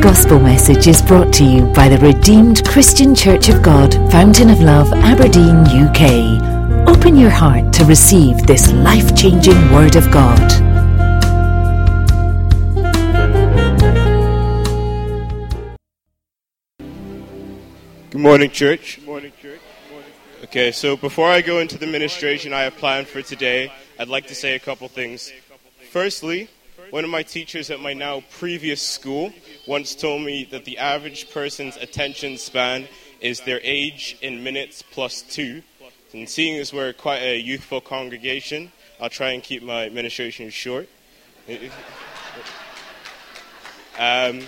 Gospel message is brought to you by the Redeemed Christian Church of God, Fountain of Love, Aberdeen, UK. Open your heart to receive this life changing Word of God. Good morning, church. Good morning, church. Okay, so before I go into the ministration I have planned for today, I'd like to say a couple things. Firstly, one of my teachers at my now previous school once told me that the average person's attention span is their age in minutes plus two. And seeing as we're quite a youthful congregation, I'll try and keep my administration short. Um,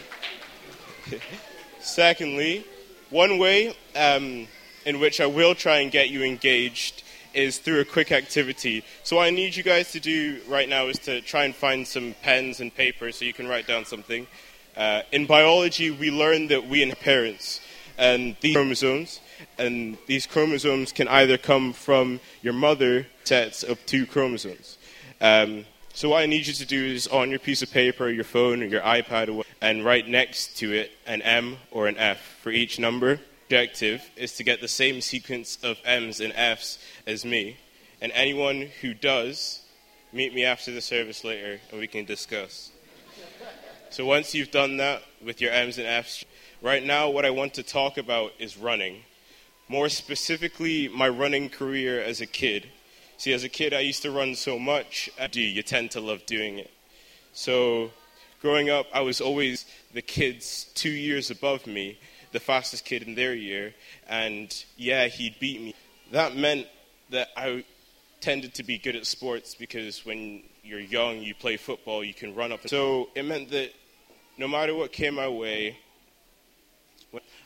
secondly, one way um, in which I will try and get you engaged is through a quick activity. So what I need you guys to do right now is to try and find some pens and paper so you can write down something. Uh, in biology, we learn that we inherit parents and these chromosomes, and these chromosomes can either come from your mother sets of two chromosomes. Um, so what I need you to do is on your piece of paper, your phone, or your iPad, and write next to it an M or an F for each number objective is to get the same sequence of M's and F's as me. And anyone who does, meet me after the service later and we can discuss. So once you've done that with your M's and F's, right now what I want to talk about is running. More specifically, my running career as a kid. See, as a kid, I used to run so much. Do you tend to love doing it? So, growing up, I was always the kids two years above me, the fastest kid in their year, and yeah, he beat me. That meant that I tended to be good at sports because when you're young, you play football, you can run up. So it meant that no matter what came my way,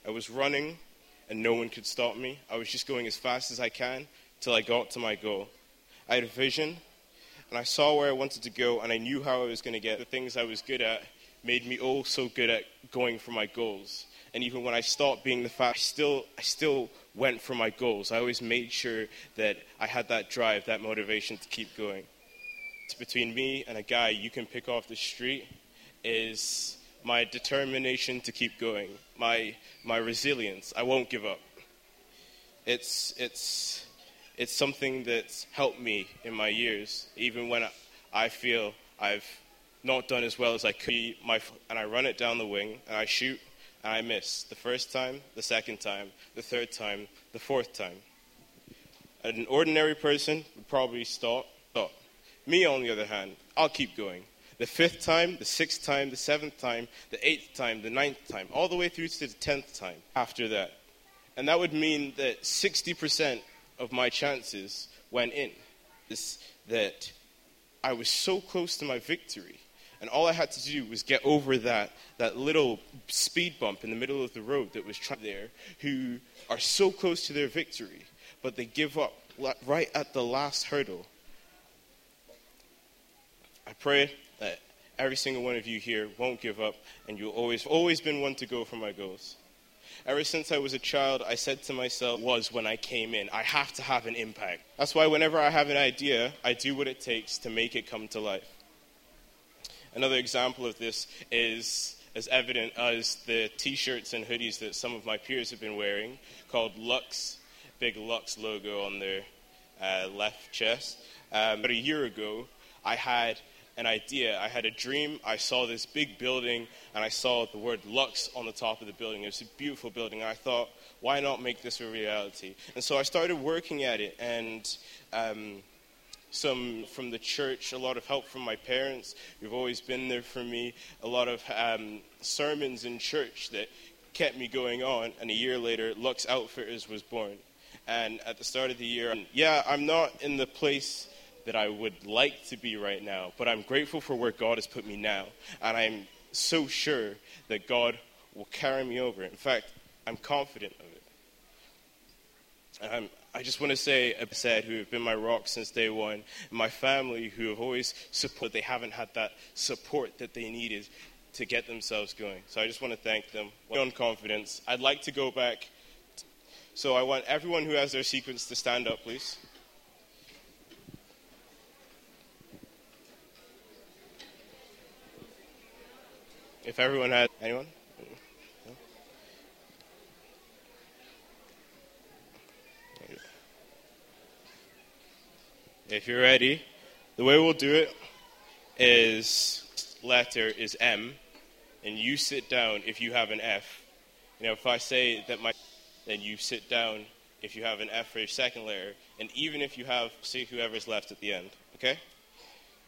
I was running and no one could stop me. I was just going as fast as I can till I got to my goal. I had a vision and I saw where I wanted to go and I knew how I was going to get the things I was good at made me also good at going for my goals and even when I stopped being the fat, I still, I still went for my goals. I always made sure that I had that drive, that motivation to keep going. It's between me and a guy you can pick off the street is my determination to keep going, my, my resilience. I won't give up. It's, it's, it's something that's helped me in my years, even when I, I feel I've not done as well as I could. My, and I run it down the wing and I shoot I miss the first time, the second time, the third time, the fourth time. An ordinary person would probably stop. stop. Me, on the other hand, I'll keep going. The fifth time, the sixth time, the seventh time, the eighth time, the ninth time, all the way through to the tenth time after that. And that would mean that 60% of my chances went in. That I was so close to my victory and all I had to do was get over that, that little speed bump in the middle of the road that was trapped there, who are so close to their victory, but they give up right at the last hurdle. I pray that every single one of you here won't give up, and you'll always, always been one to go for my goals. Ever since I was a child, I said to myself, was when I came in, I have to have an impact. That's why whenever I have an idea, I do what it takes to make it come to life. Another example of this is as evident as the t shirts and hoodies that some of my peers have been wearing called Lux, big Lux logo on their uh, left chest. Um, but a year ago, I had an idea. I had a dream. I saw this big building and I saw the word Lux on the top of the building. It was a beautiful building. And I thought, why not make this a reality? And so I started working at it and. Um, some from the church, a lot of help from my parents, who've always been there for me, a lot of um, sermons in church that kept me going on. And a year later, Lux Outfitters was born. And at the start of the year, yeah, I'm not in the place that I would like to be right now, but I'm grateful for where God has put me now. And I'm so sure that God will carry me over. In fact, I'm confident of it. Um, and I'm, just want to say, said, who have been my rock since day one, and my family who have always supported, they haven't had that support that they needed to get themselves going. So I just want to thank them. On confidence, I'd like to go back. So I want everyone who has their sequence to stand up, please. If everyone had anyone, If you're ready, the way we'll do it is letter is M, and you sit down if you have an F. You know, if I say that my, then you sit down if you have an F for your second letter, and even if you have, say, whoever's left at the end. Okay?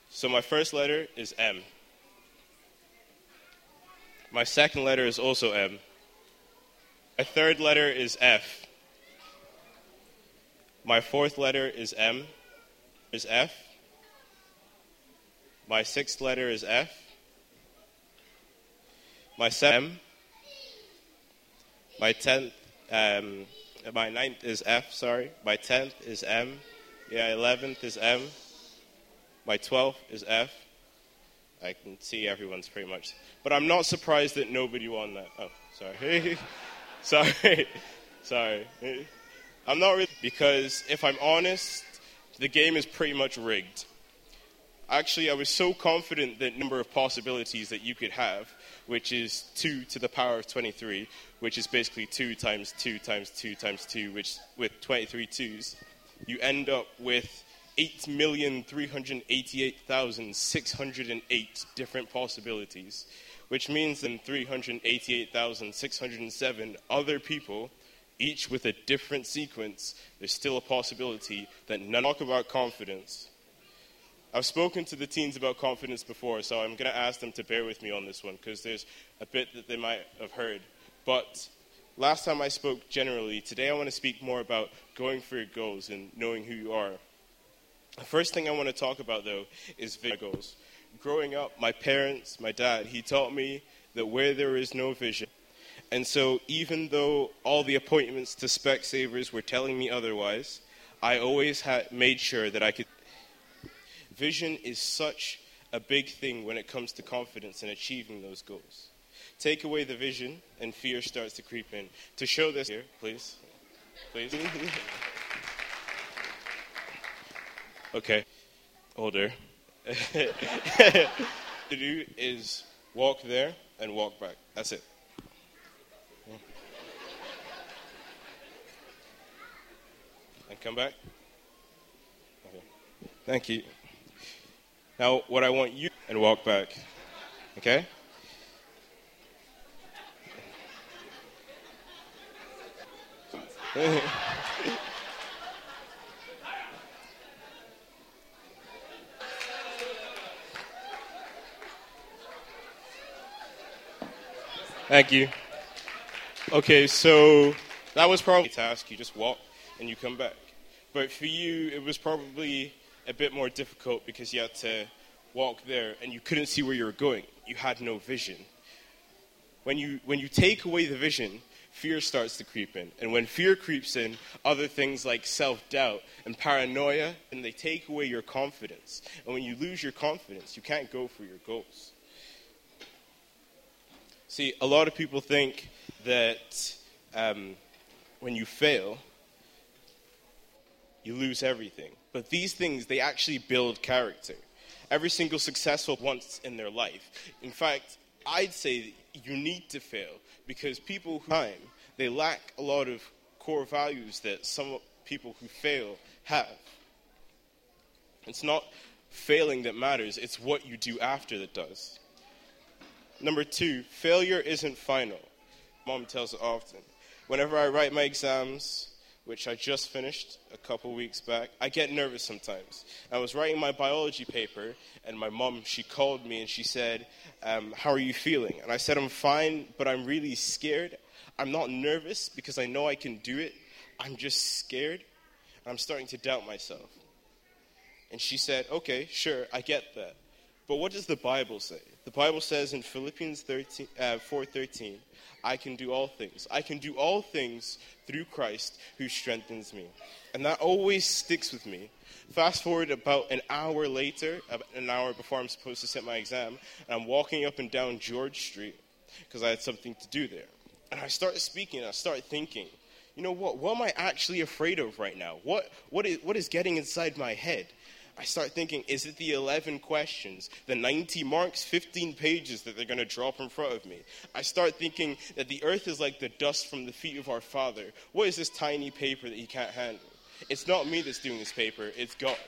So my first letter is M. My second letter is also M. My third letter is F. My fourth letter is M, is F. My sixth letter is F. My seventh, M. my tenth, um, my ninth is F, sorry. My tenth is M. Yeah, eleventh is M. My twelfth is F. I can see everyone's pretty much. But I'm not surprised that nobody won that. Oh, sorry. sorry. sorry. I'm not really, because if I'm honest, the game is pretty much rigged. Actually, I was so confident that number of possibilities that you could have, which is 2 to the power of 23, which is basically 2 times 2 times 2 times 2, which with 23 twos, you end up with 8,388,608 different possibilities, which means that 388,607 other people each with a different sequence, there's still a possibility that none talk about confidence. I've spoken to the teens about confidence before, so I'm going to ask them to bear with me on this one because there's a bit that they might have heard. But last time I spoke generally, today I want to speak more about going for your goals and knowing who you are. The first thing I want to talk about, though, is vision goals. Growing up, my parents, my dad, he taught me that where there is no vision, and so, even though all the appointments to Specsavers were telling me otherwise, I always had made sure that I could. Vision is such a big thing when it comes to confidence and achieving those goals. Take away the vision, and fear starts to creep in. To show this here, please. Please. okay. Older. to do is walk there and walk back. That's it. And come back? Okay. Thank you. Now, what I want you and walk back. Okay? Thank you. Okay, so that was probably a task. You just walk and you come back. But for you, it was probably a bit more difficult because you had to walk there and you couldn't see where you were going. You had no vision. When you, when you take away the vision, fear starts to creep in. And when fear creeps in, other things like self doubt and paranoia, and they take away your confidence. And when you lose your confidence, you can't go for your goals. See, a lot of people think that um, when you fail, you lose everything. But these things, they actually build character. Every single successful once in their life. In fact, I'd say you need to fail because people who time, they lack a lot of core values that some people who fail have. It's not failing that matters, it's what you do after that does. Number two, failure isn't final. Mom tells it often. Whenever I write my exams, which I just finished a couple weeks back, I get nervous sometimes. I was writing my biology paper, and my mom, she called me and she said, um, How are you feeling? And I said, I'm fine, but I'm really scared. I'm not nervous because I know I can do it. I'm just scared. I'm starting to doubt myself. And she said, Okay, sure, I get that. But what does the Bible say? The Bible says in Philippians 13, uh, 4:13, I can do all things. I can do all things through Christ who strengthens me. And that always sticks with me. Fast forward about an hour later, an hour before I'm supposed to sit my exam, and I'm walking up and down George Street because I had something to do there. And I start speaking, I start thinking, you know what? What am I actually afraid of right now? What, what, is, what is getting inside my head? I start thinking, is it the 11 questions, the 90 marks, 15 pages that they're going to drop in front of me? I start thinking that the earth is like the dust from the feet of our Father. What is this tiny paper that he can't handle? It's not me that's doing this paper, it's God.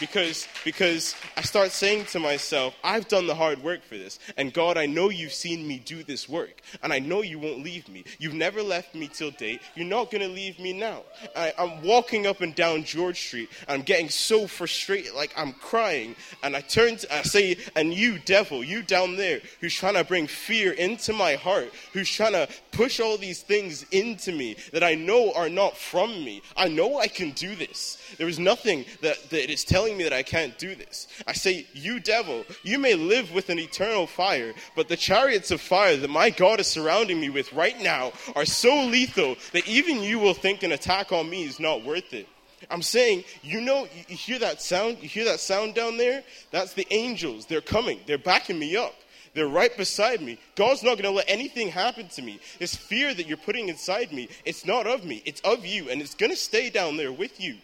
Because because I start saying to myself, I've done the hard work for this, and God, I know you've seen me do this work, and I know you won't leave me. You've never left me till date. You're not going to leave me now. I, I'm walking up and down George Street, I'm getting so frustrated, like I'm crying, and I turn to I say, and you devil, you down there, who's trying to bring fear into my heart, who's trying to push all these things into me that I know are not from me. I know I can do this. There is nothing that, that is telling me that I can't do this. I say, You devil, you may live with an eternal fire, but the chariots of fire that my God is surrounding me with right now are so lethal that even you will think an attack on me is not worth it. I'm saying, you know, you hear that sound? You hear that sound down there? That's the angels. They're coming. They're backing me up. They're right beside me. God's not going to let anything happen to me. This fear that you're putting inside me, it's not of me. It's of you, and it's going to stay down there with you.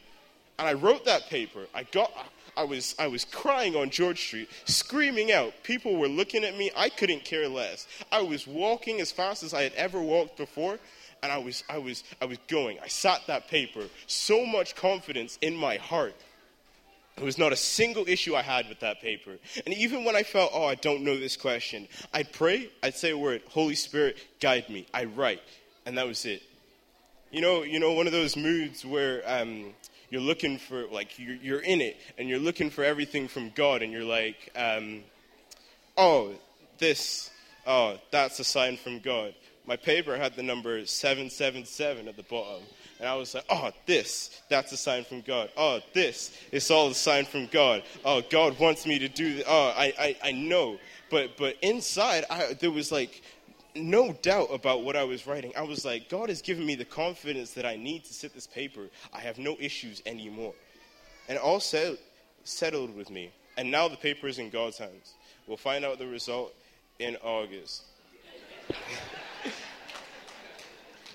And I wrote that paper. I got I was I was crying on George Street, screaming out. People were looking at me. I couldn't care less. I was walking as fast as I had ever walked before, and I was I was I was going. I sat that paper. So much confidence in my heart. There was not a single issue I had with that paper. And even when I felt, oh, I don't know this question, I'd pray, I'd say a word, Holy Spirit, guide me. I write. And that was it. You know, you know, one of those moods where um, you're looking for, like, you're, you're, in it and you're looking for everything from God and you're like, um, oh, this, oh, that's a sign from God. My paper had the number 777 at the bottom. And I was like, oh, this, that's a sign from God. Oh, this, it's all a sign from God. Oh, God wants me to do this. Oh, I, I, I know. But, but inside, I, there was like no doubt about what I was writing. I was like, God has given me the confidence that I need to sit this paper. I have no issues anymore. And all set, settled with me. And now the paper is in God's hands. We'll find out the result in August.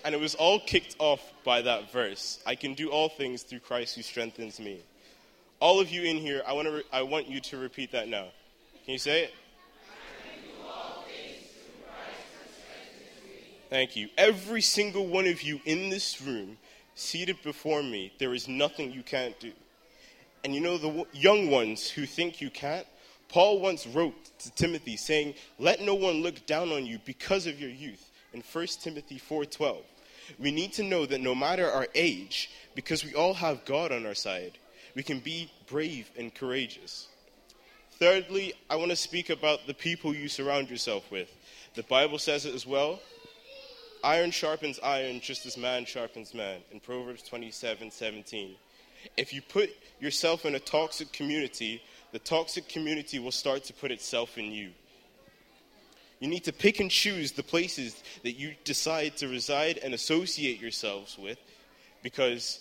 and it was all kicked off by that verse I can do all things through Christ who strengthens me. All of you in here, I, want to re- I want you to repeat that now. Can you say it? Thank you. Every single one of you in this room, seated before me, there is nothing you can't do. And you know, the young ones who think you can't, Paul once wrote to Timothy saying, Let no one look down on you because of your youth in 1 Timothy 4:12. We need to know that no matter our age, because we all have God on our side, we can be brave and courageous. Thirdly, I want to speak about the people you surround yourself with. The Bible says it as well Iron sharpens iron just as man sharpens man in Proverbs 27 17. If you put yourself in a toxic community, the toxic community will start to put itself in you. You need to pick and choose the places that you decide to reside and associate yourselves with because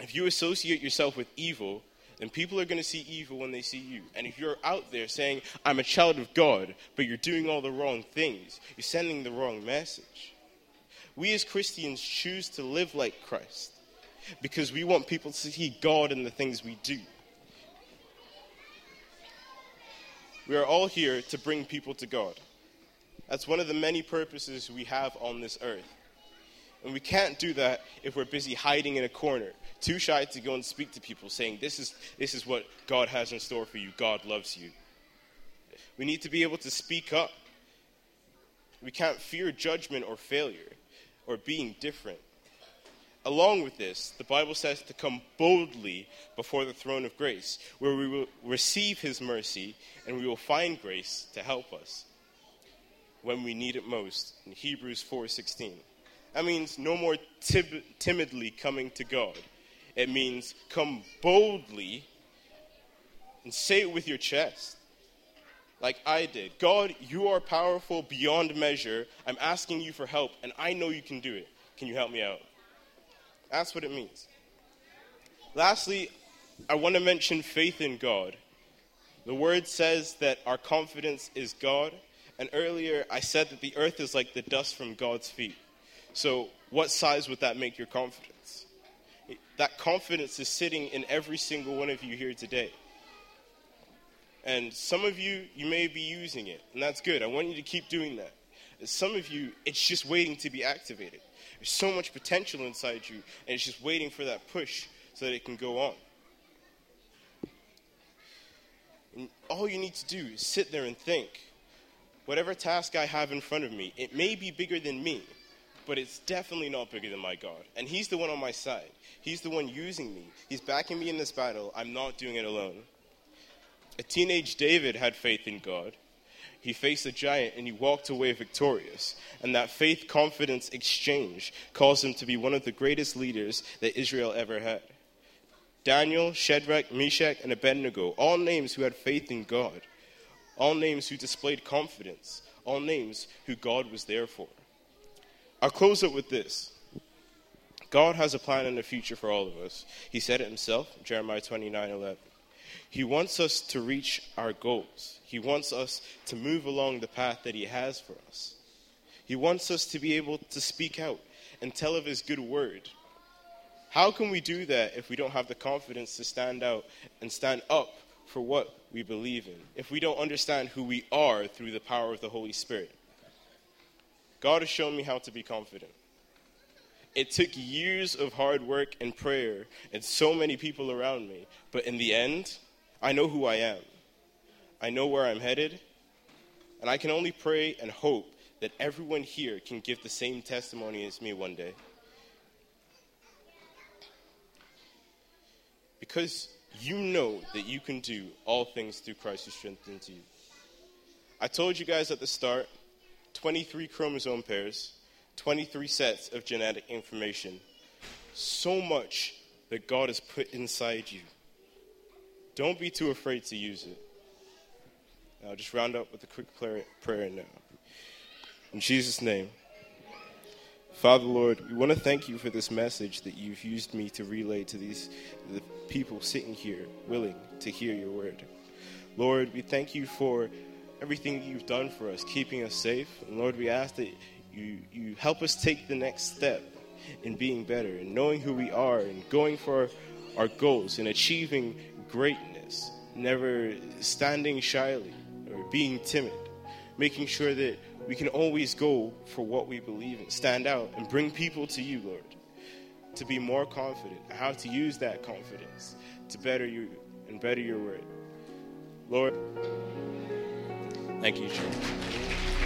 if you associate yourself with evil, then people are going to see evil when they see you. And if you're out there saying, I'm a child of God, but you're doing all the wrong things, you're sending the wrong message. We as Christians choose to live like Christ because we want people to see God in the things we do. We are all here to bring people to God. That's one of the many purposes we have on this earth. And we can't do that if we're busy hiding in a corner too shy to go and speak to people, saying, This is, this is what God has in store for you. God loves you. We need to be able to speak up. We can't fear judgment or failure or being different. Along with this, the Bible says to come boldly before the throne of grace, where we will receive his mercy and we will find grace to help us when we need it most. In Hebrews 4:16. That means no more tib- timidly coming to God it means come boldly and say it with your chest, like I did. God, you are powerful beyond measure. I'm asking you for help, and I know you can do it. Can you help me out? That's what it means. Lastly, I want to mention faith in God. The word says that our confidence is God. And earlier I said that the earth is like the dust from God's feet. So, what size would that make your confidence? That confidence is sitting in every single one of you here today. And some of you, you may be using it, and that's good. I want you to keep doing that. Some of you, it's just waiting to be activated. There's so much potential inside you, and it's just waiting for that push so that it can go on. And all you need to do is sit there and think. Whatever task I have in front of me, it may be bigger than me, but it's definitely not bigger than my God. And He's the one on my side. He's the one using me. He's backing me in this battle. I'm not doing it alone. A teenage David had faith in God. He faced a giant and he walked away victorious. And that faith confidence exchange caused him to be one of the greatest leaders that Israel ever had. Daniel, Shadrach, Meshach, and Abednego, all names who had faith in God, all names who displayed confidence, all names who God was there for. I'll close it with this. God has a plan and a future for all of us. He said it himself, Jeremiah 29 11. He wants us to reach our goals. He wants us to move along the path that He has for us. He wants us to be able to speak out and tell of His good word how can we do that if we don't have the confidence to stand out and stand up for what we believe in? If we don't understand who we are through the power of the Holy Spirit? God has shown me how to be confident. It took years of hard work and prayer and so many people around me, but in the end, I know who I am. I know where I'm headed, and I can only pray and hope that everyone here can give the same testimony as me one day. because you know that you can do all things through Christ who strengthens you. I told you guys at the start 23 chromosome pairs, 23 sets of genetic information, so much that God has put inside you. Don't be too afraid to use it. I'll just round up with a quick prayer now. In Jesus' name. Father, Lord, we want to thank you for this message that you've used me to relay to these the people sitting here willing to hear your word. Lord, we thank you for everything you've done for us, keeping us safe. And Lord, we ask that you, you help us take the next step in being better and knowing who we are and going for our goals and achieving greatness, never standing shyly or being timid, making sure that we can always go for what we believe in, stand out, and bring people to you, Lord, to be more confident, how to use that confidence to better you and better your word. Lord, thank you, church.